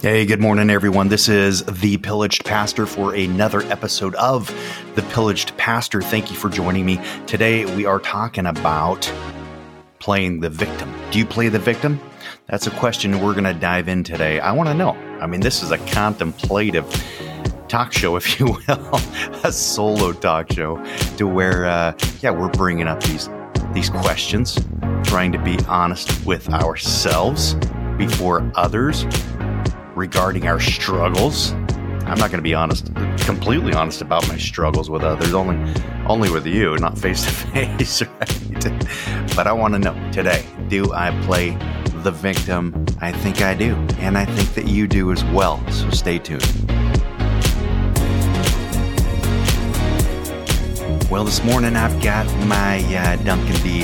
Hey, good morning, everyone. This is The Pillaged Pastor for another episode of The Pillaged Pastor. Thank you for joining me. Today, we are talking about playing the victim. Do you play the victim? That's a question we're going to dive in today. I want to know. I mean, this is a contemplative talk show, if you will, a solo talk show to where, uh, yeah, we're bringing up these these questions, trying to be honest with ourselves before others regarding our struggles. I'm not going to be honest, completely honest about my struggles with others, only, only with you, not face to face, right? But I want to know today: Do I play the victim? I think I do, and I think that you do as well. So stay tuned. Well, this morning I've got my uh, Dunkin' D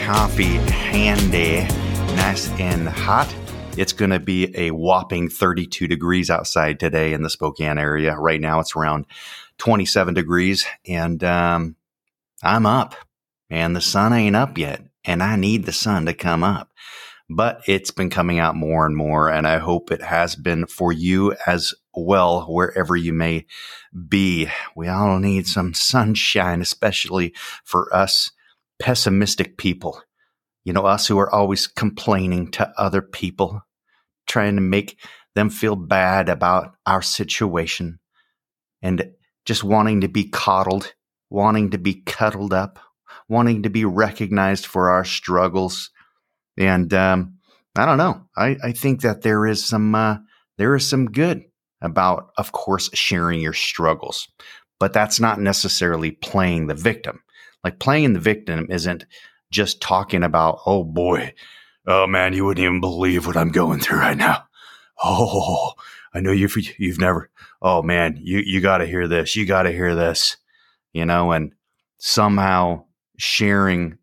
coffee handy, nice and hot. It's going to be a whopping 32 degrees outside today in the Spokane area. Right now it's around 27 degrees and um, I'm up and the sun ain't up yet and I need the sun to come up. But it's been coming out more and more and I hope it has been for you as well, wherever you may be. We all need some sunshine, especially for us pessimistic people. You know, us who are always complaining to other people trying to make them feel bad about our situation and just wanting to be coddled, wanting to be cuddled up, wanting to be recognized for our struggles. And um, I don't know. I, I think that there is some uh, there is some good about, of course, sharing your struggles, but that's not necessarily playing the victim. Like playing the victim isn't just talking about, oh boy, Oh man, you wouldn't even believe what I'm going through right now. Oh, I know you've you've never. Oh man, you you got to hear this. You got to hear this. You know, and somehow sharing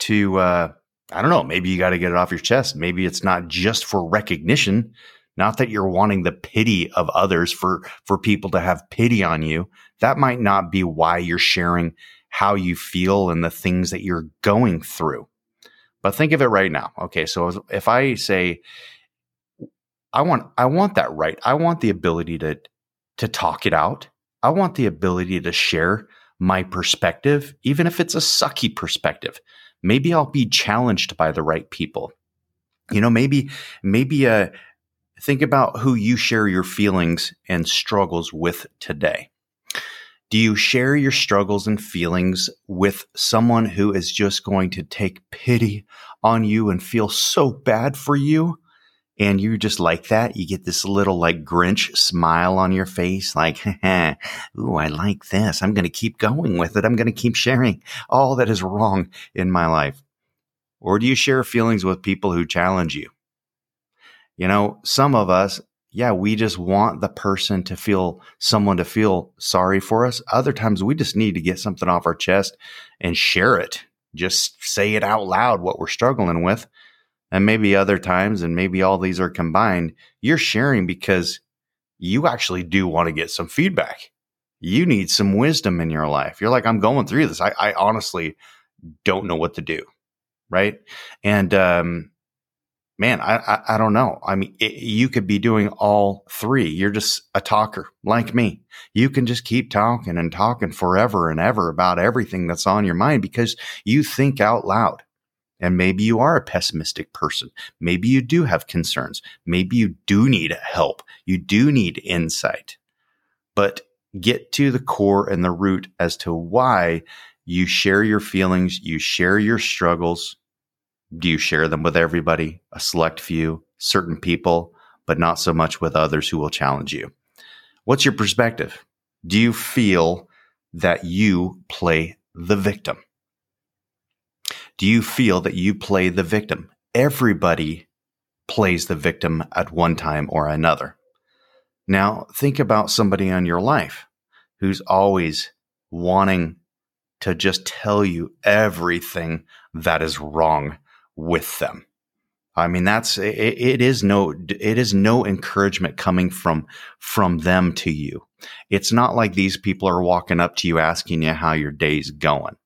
to uh, I don't know. Maybe you got to get it off your chest. Maybe it's not just for recognition. Not that you're wanting the pity of others for for people to have pity on you. That might not be why you're sharing how you feel and the things that you're going through. But think of it right now. Okay, so if I say I want I want that right. I want the ability to to talk it out. I want the ability to share my perspective, even if it's a sucky perspective. Maybe I'll be challenged by the right people. You know, maybe maybe uh think about who you share your feelings and struggles with today. Do you share your struggles and feelings with someone who is just going to take pity on you and feel so bad for you? And you just like that? You get this little like Grinch smile on your face, like, ooh, I like this. I'm going to keep going with it. I'm going to keep sharing all that is wrong in my life. Or do you share feelings with people who challenge you? You know, some of us yeah, we just want the person to feel someone to feel sorry for us. Other times we just need to get something off our chest and share it. Just say it out loud what we're struggling with. And maybe other times, and maybe all these are combined, you're sharing because you actually do want to get some feedback. You need some wisdom in your life. You're like, I'm going through this. I, I honestly don't know what to do. Right. And, um, man, I, I, I, don't know. I mean, it, you could be doing all three. You're just a talker like me. You can just keep talking and talking forever and ever about everything that's on your mind because you think out loud. And maybe you are a pessimistic person. Maybe you do have concerns. Maybe you do need help. You do need insight. But get to the core and the root as to why you share your feelings, you share your struggles, do you share them with everybody, a select few, certain people, but not so much with others who will challenge you? What's your perspective? Do you feel that you play the victim? Do you feel that you play the victim? Everybody plays the victim at one time or another. Now, think about somebody in your life who's always wanting to just tell you everything that is wrong with them. I mean, that's it, it is no it is no encouragement coming from from them to you. It's not like these people are walking up to you asking you how your day's going.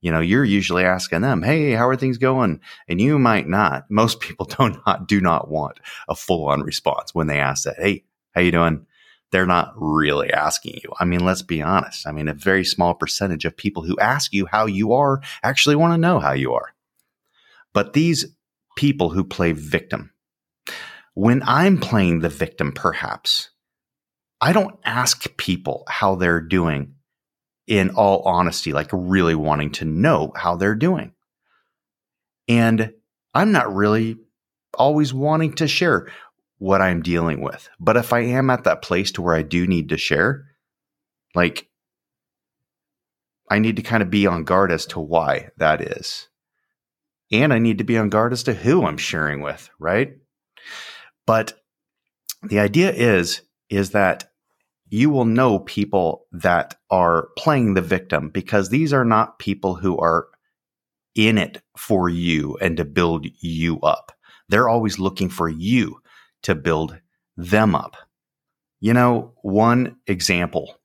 You know, you're usually asking them, "Hey, how are things going?" And you might not. Most people do not do not want a full on response when they ask that. Hey, how you doing? They're not really asking you. I mean, let's be honest. I mean, a very small percentage of people who ask you how you are actually want to know how you are. But these people who play victim, when I'm playing the victim, perhaps I don't ask people how they're doing in all honesty, like really wanting to know how they're doing. And I'm not really always wanting to share what I'm dealing with. But if I am at that place to where I do need to share, like I need to kind of be on guard as to why that is. And I need to be on guard as to who I'm sharing with, right? But the idea is is that you will know people that are playing the victim because these are not people who are in it for you and to build you up. They're always looking for you to build them up. You know, one example,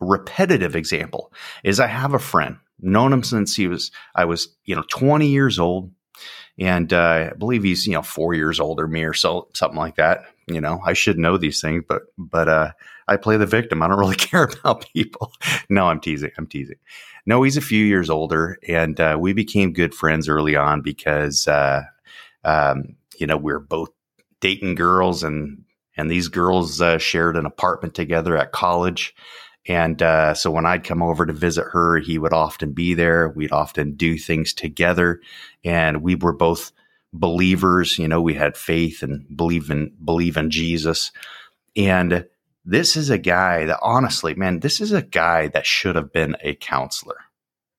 repetitive example, is I have a friend, known him since he was, I was, you know, 20 years old. And uh, I believe he's, you know, four years older me or so, something like that. You know, I should know these things, but, but, uh, I play the victim. I don't really care about people. no, I'm teasing. I'm teasing. No, he's a few years older, and uh, we became good friends early on because, uh, um, you know, we are both dating girls and and these girls uh, shared an apartment together at college and uh, so when i'd come over to visit her he would often be there. We'd often do things together. And we were both believers. You know we had faith and believe in believe in jesus. And this is a guy that honestly man this is a guy that should have been a counselor.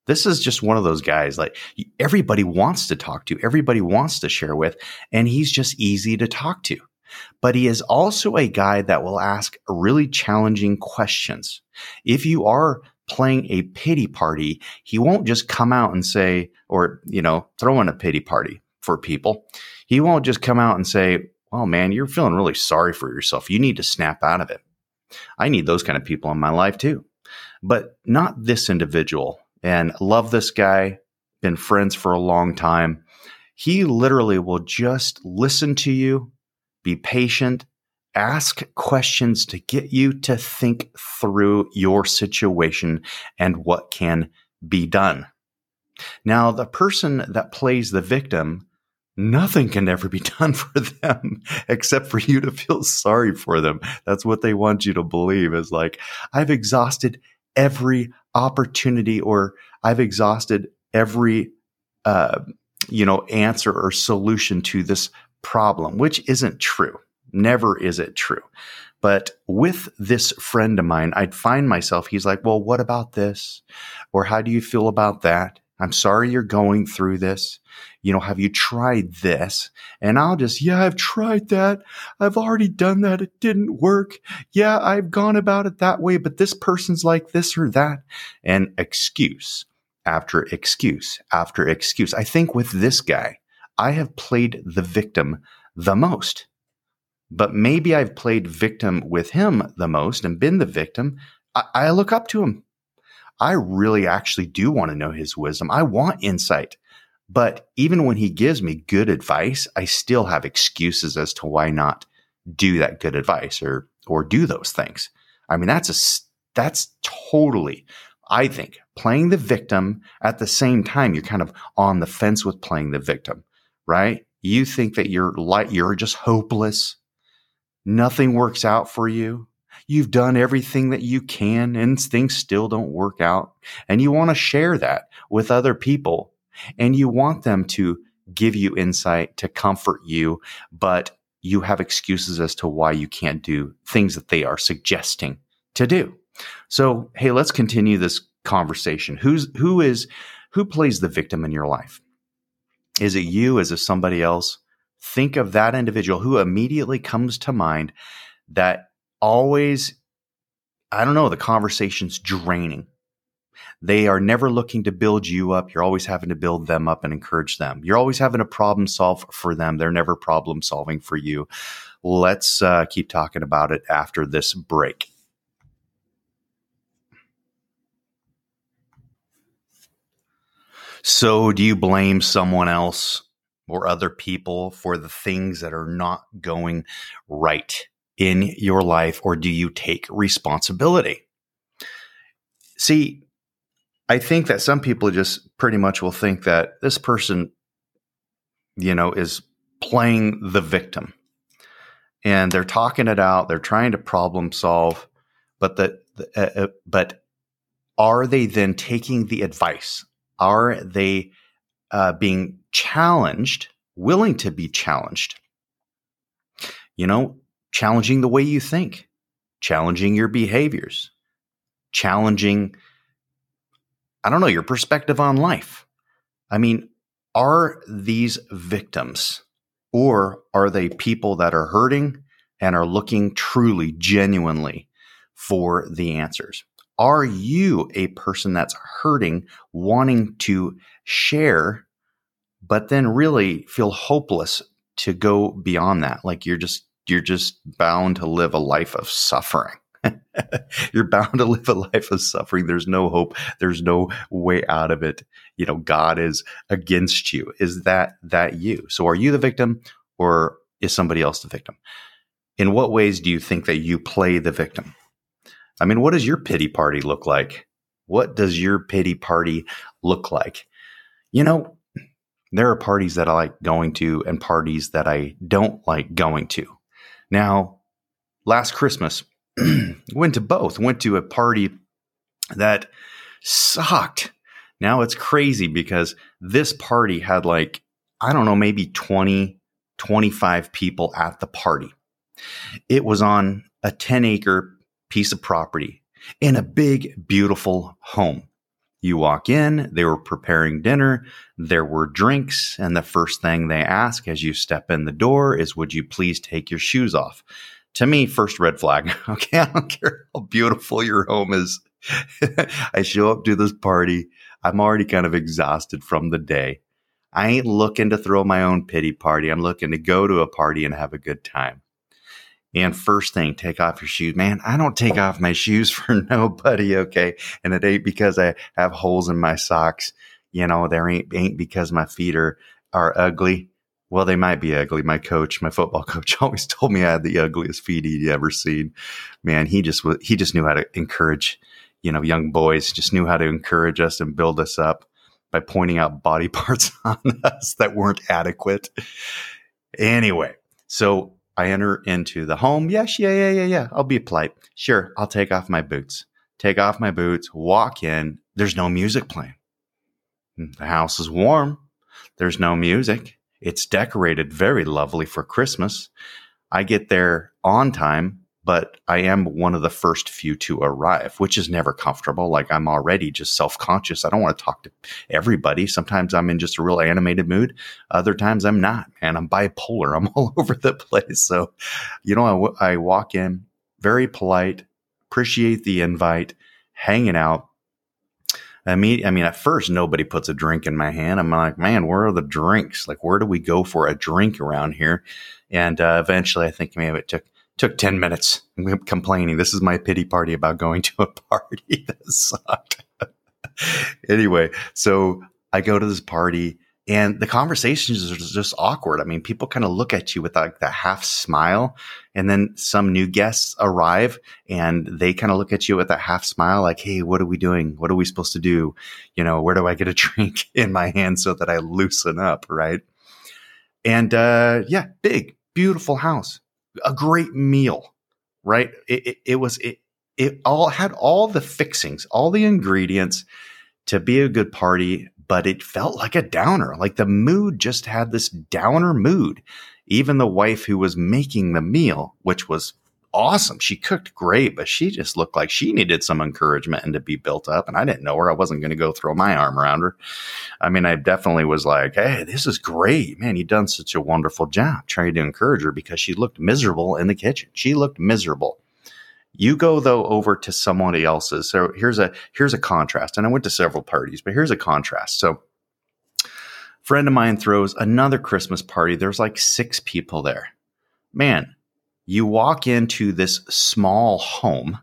This is just one of those guys like everybody wants to talk to, everybody wants to share with, and he's just easy to talk to. But he is also a guy that will ask really challenging questions. If you are playing a pity party, he won't just come out and say, or, you know, throw in a pity party for people. He won't just come out and say, well, man, you're feeling really sorry for yourself. You need to snap out of it. I need those kind of people in my life too. But not this individual and love this guy, been friends for a long time. He literally will just listen to you, be patient, ask questions to get you to think through your situation and what can be done. Now, the person that plays the victim, nothing can ever be done for them except for you to feel sorry for them. That's what they want you to believe is like, I've exhausted every opportunity or I've exhausted every, uh, you know, answer or solution to this problem, which isn't true. Never is it true. But with this friend of mine, I'd find myself, he's like, well, what about this? Or how do you feel about that? I'm sorry you're going through this. You know, have you tried this? And I'll just, yeah, I've tried that. I've already done that. It didn't work. Yeah, I've gone about it that way, but this person's like this or that. And excuse after excuse after excuse. I think with this guy, I have played the victim the most. But maybe I've played victim with him the most and been the victim. I, I look up to him. I really actually do want to know his wisdom. I want insight. But even when he gives me good advice, I still have excuses as to why not do that good advice or or do those things. I mean, that's a that's totally, I think, playing the victim at the same time. You're kind of on the fence with playing the victim, right? You think that you're like you're just hopeless. Nothing works out for you. You've done everything that you can and things still don't work out. And you want to share that with other people and you want them to give you insight to comfort you, but you have excuses as to why you can't do things that they are suggesting to do. So, hey, let's continue this conversation. Who's who is who plays the victim in your life? Is it you? Is it somebody else? Think of that individual who immediately comes to mind that always, I don't know, the conversation's draining. They are never looking to build you up. You're always having to build them up and encourage them. You're always having a problem solve for them. They're never problem solving for you. Let's uh, keep talking about it after this break. So, do you blame someone else or other people for the things that are not going right in your life, or do you take responsibility? See, I think that some people just pretty much will think that this person, you know, is playing the victim and they're talking it out. They're trying to problem solve, but the, uh, uh, but are they then taking the advice? Are they uh, being challenged, willing to be challenged? You know, challenging the way you think, challenging your behaviors, challenging, I don't know, your perspective on life. I mean, are these victims or are they people that are hurting and are looking truly, genuinely for the answers? Are you a person that's hurting, wanting to share, but then really feel hopeless to go beyond that? Like you're just, you're just bound to live a life of suffering. you're bound to live a life of suffering. There's no hope. There's no way out of it. You know, God is against you. Is that that you? So are you the victim or is somebody else the victim? In what ways do you think that you play the victim? I mean, what does your pity party look like? What does your pity party look like? You know, there are parties that I like going to and parties that I don't like going to. Now, last Christmas, went to both. Went to a party that sucked. Now it's crazy because this party had like, I don't know, maybe 20, 25 people at the party. It was on a 10 acre piece of property in a big, beautiful home. You walk in, they were preparing dinner, there were drinks, and the first thing they ask as you step in the door is, Would you please take your shoes off? To me, first red flag. Okay, I don't care how beautiful your home is. I show up to this party. I'm already kind of exhausted from the day. I ain't looking to throw my own pity party. I'm looking to go to a party and have a good time. And first thing, take off your shoes. Man, I don't take off my shoes for nobody, okay? And it ain't because I have holes in my socks. You know, there ain't ain't because my feet are are ugly. Well, they might be ugly. My coach, my football coach, always told me I had the ugliest feet he'd ever seen. Man, he just was he just knew how to encourage, you know, young boys, just knew how to encourage us and build us up by pointing out body parts on us that weren't adequate. Anyway, so I enter into the home. Yes, yeah, yeah, yeah, yeah. I'll be polite. Sure, I'll take off my boots. Take off my boots, walk in. There's no music playing. Mm, the house is warm. There's no music. It's decorated very lovely for Christmas. I get there on time but I am one of the first few to arrive, which is never comfortable. Like I'm already just self conscious. I don't want to talk to everybody. Sometimes I'm in just a real animated mood. Other times I'm not, and I'm bipolar. I'm all over the place. So, you know, I, I walk in very polite, appreciate the invite, hanging out. I mean, I mean, at first nobody puts a drink in my hand. I'm like, man, where are the drinks? Like, where do we go for a drink around here? And uh, eventually, I think maybe it took took 10 minutes I'm complaining. This is my pity party about going to a party that sucked. anyway, so I go to this party and the conversations are just awkward. I mean, people kind of look at you with like that half smile and then some new guests arrive and they kind of look at you with that half smile like, Hey, what are we doing? What are we supposed to do? You know, where do I get a drink in my hand so that I loosen up? Right. And, uh, yeah, big, beautiful house a great meal, right? It, it, it was it it all had all the fixings, all the ingredients to be a good party, but it felt like a downer. Like the mood just had this downer mood. Even the wife who was making the meal, which was awesome. She cooked great, but she just looked like she needed some encouragement and to be built up. And I didn't know her. I wasn't going to go throw my arm around her. I mean, I definitely was like, Hey, this is great, man. You've done such a wonderful job trying to encourage her because she looked miserable in the kitchen. She looked miserable. You go though over to somebody else's. So here's a, here's a contrast. And I went to several parties, but here's a contrast. So friend of mine throws another Christmas party. There's like six people there. Man, you walk into this small home,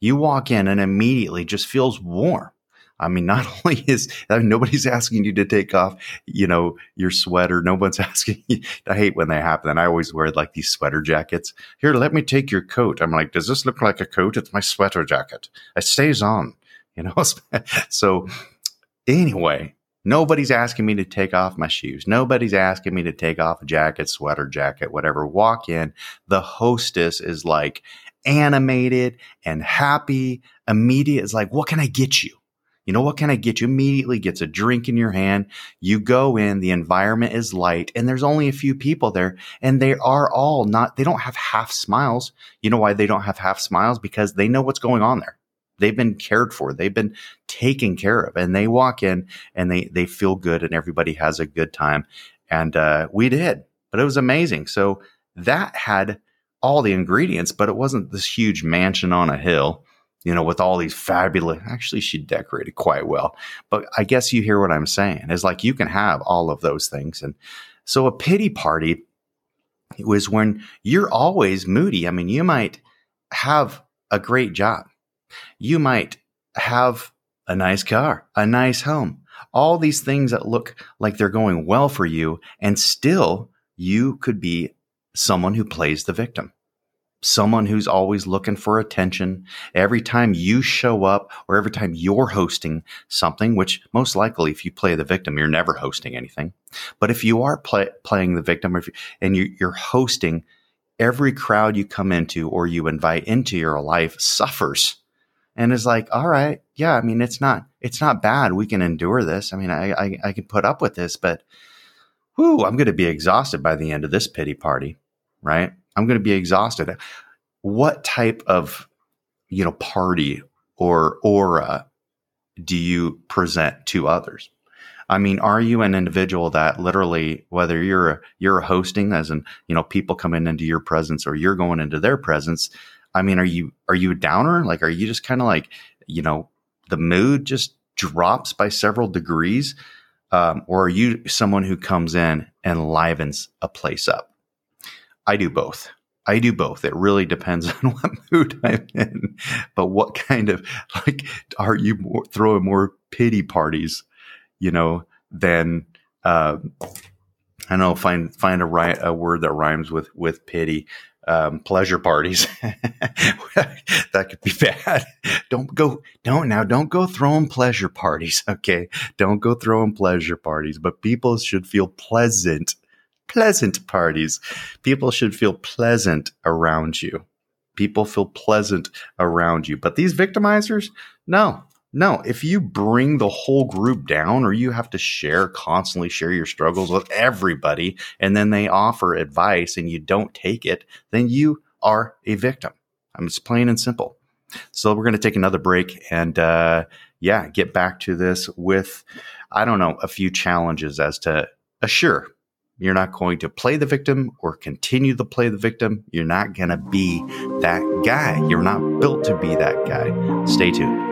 you walk in and immediately just feels warm. I mean, not only is I mean, nobody's asking you to take off, you know, your sweater. No one's asking you. I hate when they happen. And I always wear like these sweater jackets. Here, let me take your coat. I'm like, does this look like a coat? It's my sweater jacket. It stays on, you know. so anyway, nobody's asking me to take off my shoes. Nobody's asking me to take off a jacket, sweater jacket, whatever. Walk in. The hostess is like animated and happy. Immediate is like, what can I get you? You know, what can I get you? Immediately gets a drink in your hand. You go in, the environment is light, and there's only a few people there, and they are all not, they don't have half smiles. You know why they don't have half smiles? Because they know what's going on there. They've been cared for, they've been taken care of, and they walk in and they, they feel good, and everybody has a good time. And uh, we did, but it was amazing. So that had all the ingredients, but it wasn't this huge mansion on a hill you know, with all these fabulous, actually, she decorated quite well. But I guess you hear what I'm saying is like you can have all of those things. And so a pity party was when you're always moody. I mean, you might have a great job, you might have a nice car, a nice home, all these things that look like they're going well for you. And still, you could be someone who plays the victim someone who's always looking for attention. Every time you show up or every time you're hosting something, which most likely if you play the victim, you're never hosting anything. But if you are play, playing the victim you, and you, you're hosting, every crowd you come into or you invite into your life suffers and is like, all right, yeah, I mean, it's not, it's not bad. We can endure this. I mean, I, I, I can put up with this, but whoo, I'm going to be exhausted by the end of this pity party, right? I'm going to be exhausted. What type of, you know, party or aura do you present to others? I mean, are you an individual that literally, whether you're you're hosting, as in you know people coming into your presence or you're going into their presence? I mean, are you are you a downer? Like, are you just kind of like you know the mood just drops by several degrees, um, or are you someone who comes in and livens a place up? I do both. I do both. It really depends on what mood I'm in. But what kind of like are you more, throwing more pity parties, you know, than uh, I know find find a, a word that rhymes with with pity. Um, pleasure parties that could be bad. Don't go. Don't now. Don't go throwing pleasure parties. Okay. Don't go throwing pleasure parties. But people should feel pleasant pleasant parties. People should feel pleasant around you. People feel pleasant around you. But these victimizers, no, no. If you bring the whole group down or you have to share, constantly share your struggles with everybody, and then they offer advice and you don't take it, then you are a victim. I'm just plain and simple. So we're going to take another break and, uh, yeah, get back to this with, I don't know, a few challenges as to assure you're not going to play the victim or continue to play the victim. You're not going to be that guy. You're not built to be that guy. Stay tuned.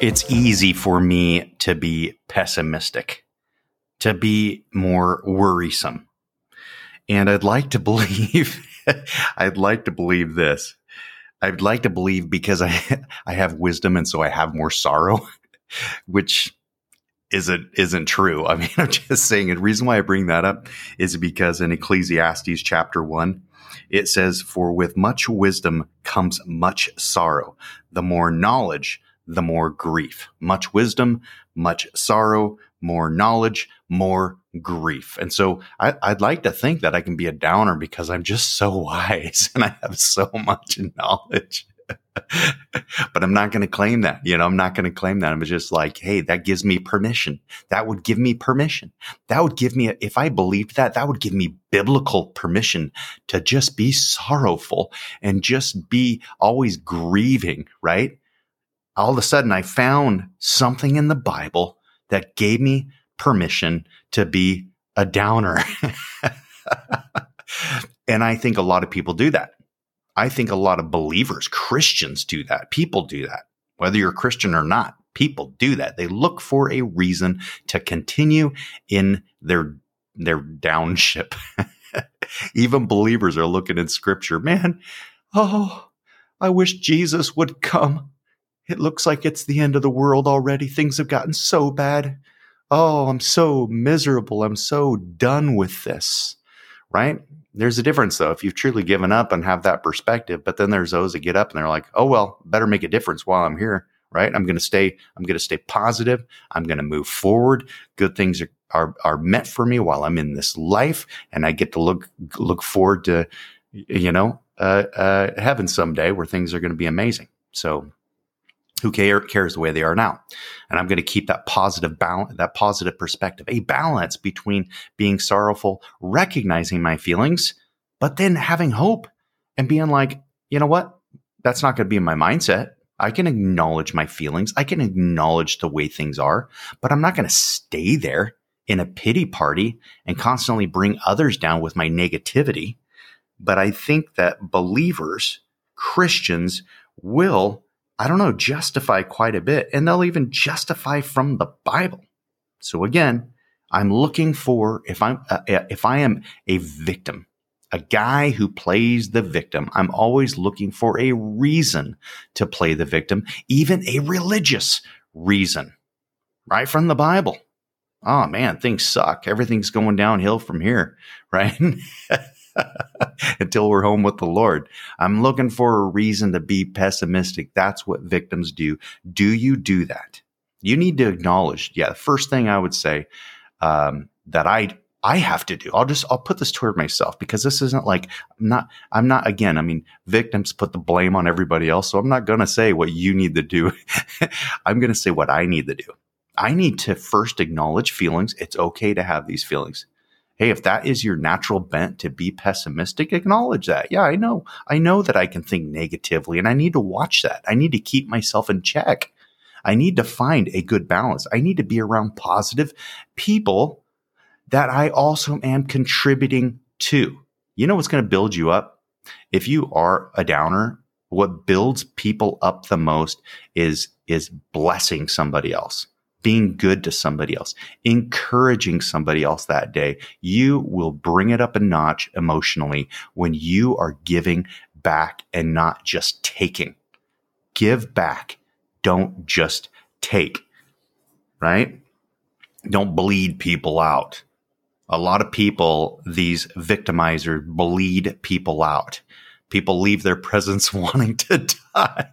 It's easy for me to be pessimistic, to be more worrisome. And I'd like to believe, I'd like to believe this I'd like to believe because I I have wisdom and so I have more sorrow, which isn't isn't true. I mean, I'm just saying. The reason why I bring that up is because in Ecclesiastes chapter one, it says, "For with much wisdom comes much sorrow. The more knowledge, the more grief. Much wisdom, much sorrow, more knowledge, more grief. And so I, would like to think that I can be a downer because I'm just so wise and I have so much knowledge. but I'm not going to claim that. You know, I'm not going to claim that. I'm just like, hey, that gives me permission. That would give me permission. That would give me, if I believed that, that would give me biblical permission to just be sorrowful and just be always grieving, right? All of a sudden, I found something in the Bible that gave me permission to be a downer. and I think a lot of people do that. I think a lot of believers, Christians do that. People do that. Whether you're a Christian or not, people do that. They look for a reason to continue in their their downship. Even believers are looking in scripture, man. Oh, I wish Jesus would come. It looks like it's the end of the world already. Things have gotten so bad. Oh, I'm so miserable. I'm so done with this. Right? There's a difference though. If you've truly given up and have that perspective, but then there's those that get up and they're like, oh, well, better make a difference while I'm here. Right? I'm going to stay, I'm going to stay positive. I'm going to move forward. Good things are, are, are meant for me while I'm in this life. And I get to look, look forward to, you know, uh, uh, heaven someday where things are going to be amazing. So who care, cares the way they are now? And I'm going to keep that positive balance, that positive perspective, a balance between being sorrowful, recognizing my feelings, but then having hope and being like, you know what? That's not going to be my mindset. I can acknowledge my feelings. I can acknowledge the way things are, but I'm not going to stay there in a pity party and constantly bring others down with my negativity. But I think that believers, Christians will I don't know, justify quite a bit. And they'll even justify from the Bible. So again, I'm looking for if I'm uh, uh, if I am a victim, a guy who plays the victim, I'm always looking for a reason to play the victim, even a religious reason, right from the Bible. Oh man, things suck. Everything's going downhill from here, right? until we're home with the Lord. I'm looking for a reason to be pessimistic. That's what victims do. Do you do that? You need to acknowledge. Yeah, the first thing I would say um, that I I have to do. I'll just I'll put this toward myself because this isn't like I'm not I'm not again. I mean, victims put the blame on everybody else, so I'm not to say what you need to do. I'm to say what I need to do. I need to first acknowledge feelings. It's okay to have these feelings. Hey, if that is your natural bent to be pessimistic, acknowledge that. Yeah, I know. I know that I can think negatively and I need to watch that. I need to keep myself in check. I need to find a good balance. I need to be around positive people that I also am contributing to. You know what's going to build you up? If you are a downer, what builds people up the most is, is blessing somebody else being good to somebody else, encouraging somebody else that day, you will bring it up a notch emotionally when you are giving back and not just taking. Give back. Don't just take, right? Don't bleed people out. A lot of people, these victimizers bleed people out people leave their presence wanting to die.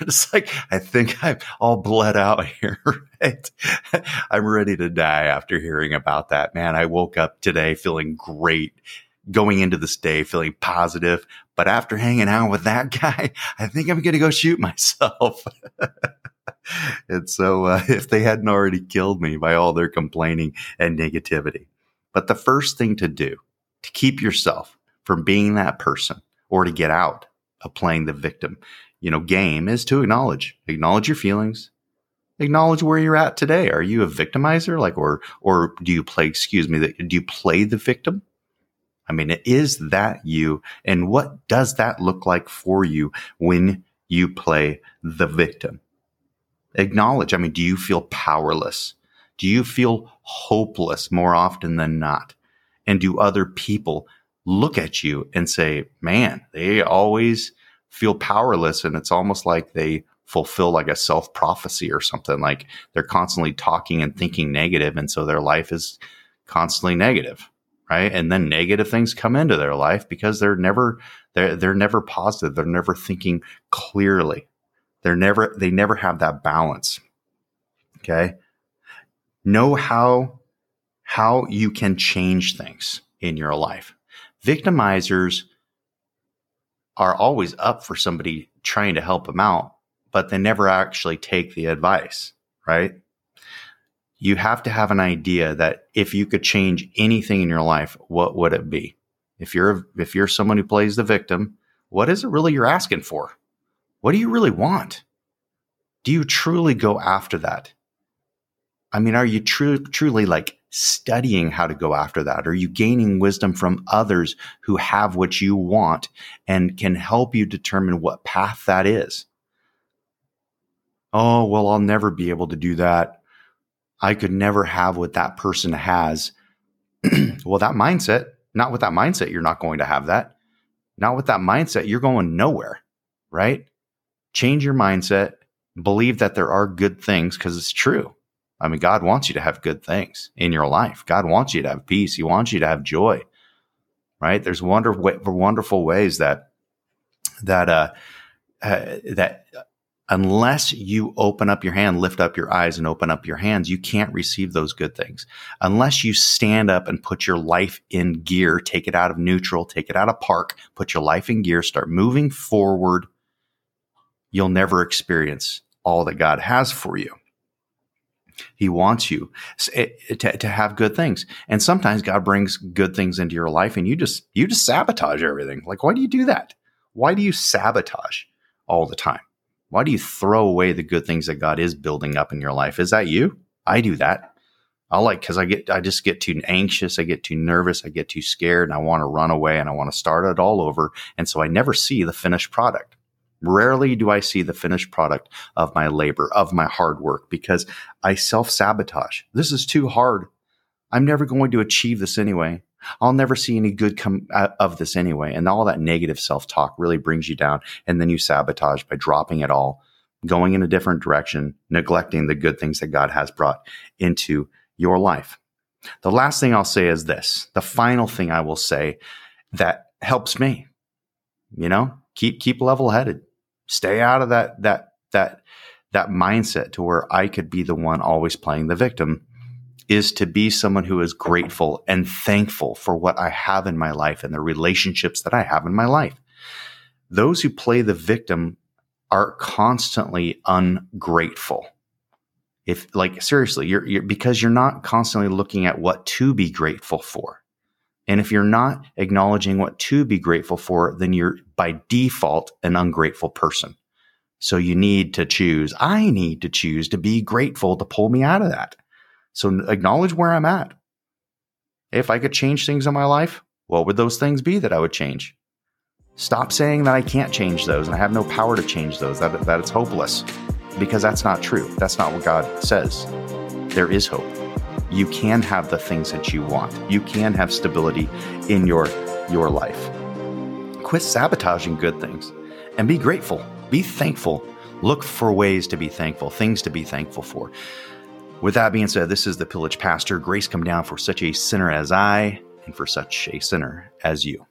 it's like, I think I'm all bled out here, right? I'm ready to die after hearing about that. Man, I woke up today feeling great, going into this day feeling positive. But after hanging out with that guy, I think I'm going to go shoot myself. and so, uh, if they hadn't already killed me by all their complaining and negativity. But the first thing to do to keep yourself from being that person or to get out of playing the victim, you know, game is to acknowledge, acknowledge your feelings, acknowledge where you're at today. Are you a victimizer? Like, or, or do you play, excuse me, do you play the victim? I mean, is that you? And what does that look like for you when you play the victim? Acknowledge. I mean, do you feel powerless? Do you feel hopeless more often than not? And do other people look at you and say, man, they always feel powerless. And it's almost like they fulfill like a self prophecy or something like they're constantly talking and thinking negative, And so their life is constantly negative. Right. And then negative things come into their life because they're never, they're, they're never positive. They're never thinking clearly. They're never, they never have that balance. Okay. Know how, how you can change things in your life victimizers are always up for somebody trying to help them out, but they never actually take the advice, right? You have to have an idea that if you could change anything in your life, what would it be? If you're if you're someone who plays the victim, what is it really you're asking for? What do you really want? Do you truly go after that? I mean, are you true, truly like studying how to go after that? Are you gaining wisdom from others who have what you want and can help you determine what path that is? Oh, well, I'll never be able to do that. I could never have what that person has. well, that mindset Not with that mindset, you're not going to have that. Not with that mindset, you're going nowhere, right? Change your mindset, believe that there are good things because it's true. I mean, God wants you to have good things in your life. God wants you to have peace. He wants you to have joy, right? There's wonderful, wonderful ways that that uh, uh, that unless you open up your hand, lift up your eyes and open up your hands, you can't receive those good things. Unless you stand up and put your life in gear, take it out of neutral, take it out of park, put your life in gear, start moving forward, you'll never experience all that God has for you. He wants you eh, to, to have good things. And sometimes God brings good things into your life and you just, you just sabotage everything. Like, why do you do that? Why do you sabotage all the time? Why do you throw away the good things that God is building up in your life? Is that you? I do that. I like because I get I just get too anxious, I get too nervous, I get too scared, and I want to run away and I want to start it all over. And so I never see the finished product. Rarely do I see the finished product of my labor, of my hard work, because I self sabotage. This is too hard. I'm never going to achieve this anyway. I'll never see any good come out of this anyway. And all that negative self talk really brings you down. And then you sabotage by dropping it all, going in a different direction, neglecting the good things that God has brought into your life. The last thing I'll say is this the final thing I will say that helps me, you know, keep, keep level headed, stay out of that, that, that, that mindset to where I could be the one always playing the victim is to be someone who is grateful and thankful for what I have in my life and the relationships that I have in my life. Those who play the victim are constantly ungrateful. If like seriously, you're, you're because you're not constantly looking at what to be grateful for. And if you're not acknowledging what to be grateful for, then you're by default an ungrateful person. So you need to choose. I need to choose to be grateful to pull me out of that. So acknowledge where I'm at. If I could change things in my life, what would those things be that I would change? Stop saying that I can't change those and I have no power to change those, that, that it's hopeless, because that's not true. That's not what God says. There is hope. You can have the things that you want. You can have stability in your, your life. Quit sabotaging good things and be grateful. Be thankful. Look for ways to be thankful, things to be thankful for. With that being said, this is the Pillaged Pastor. Grace come down for such a sinner as I, and for such a sinner as you.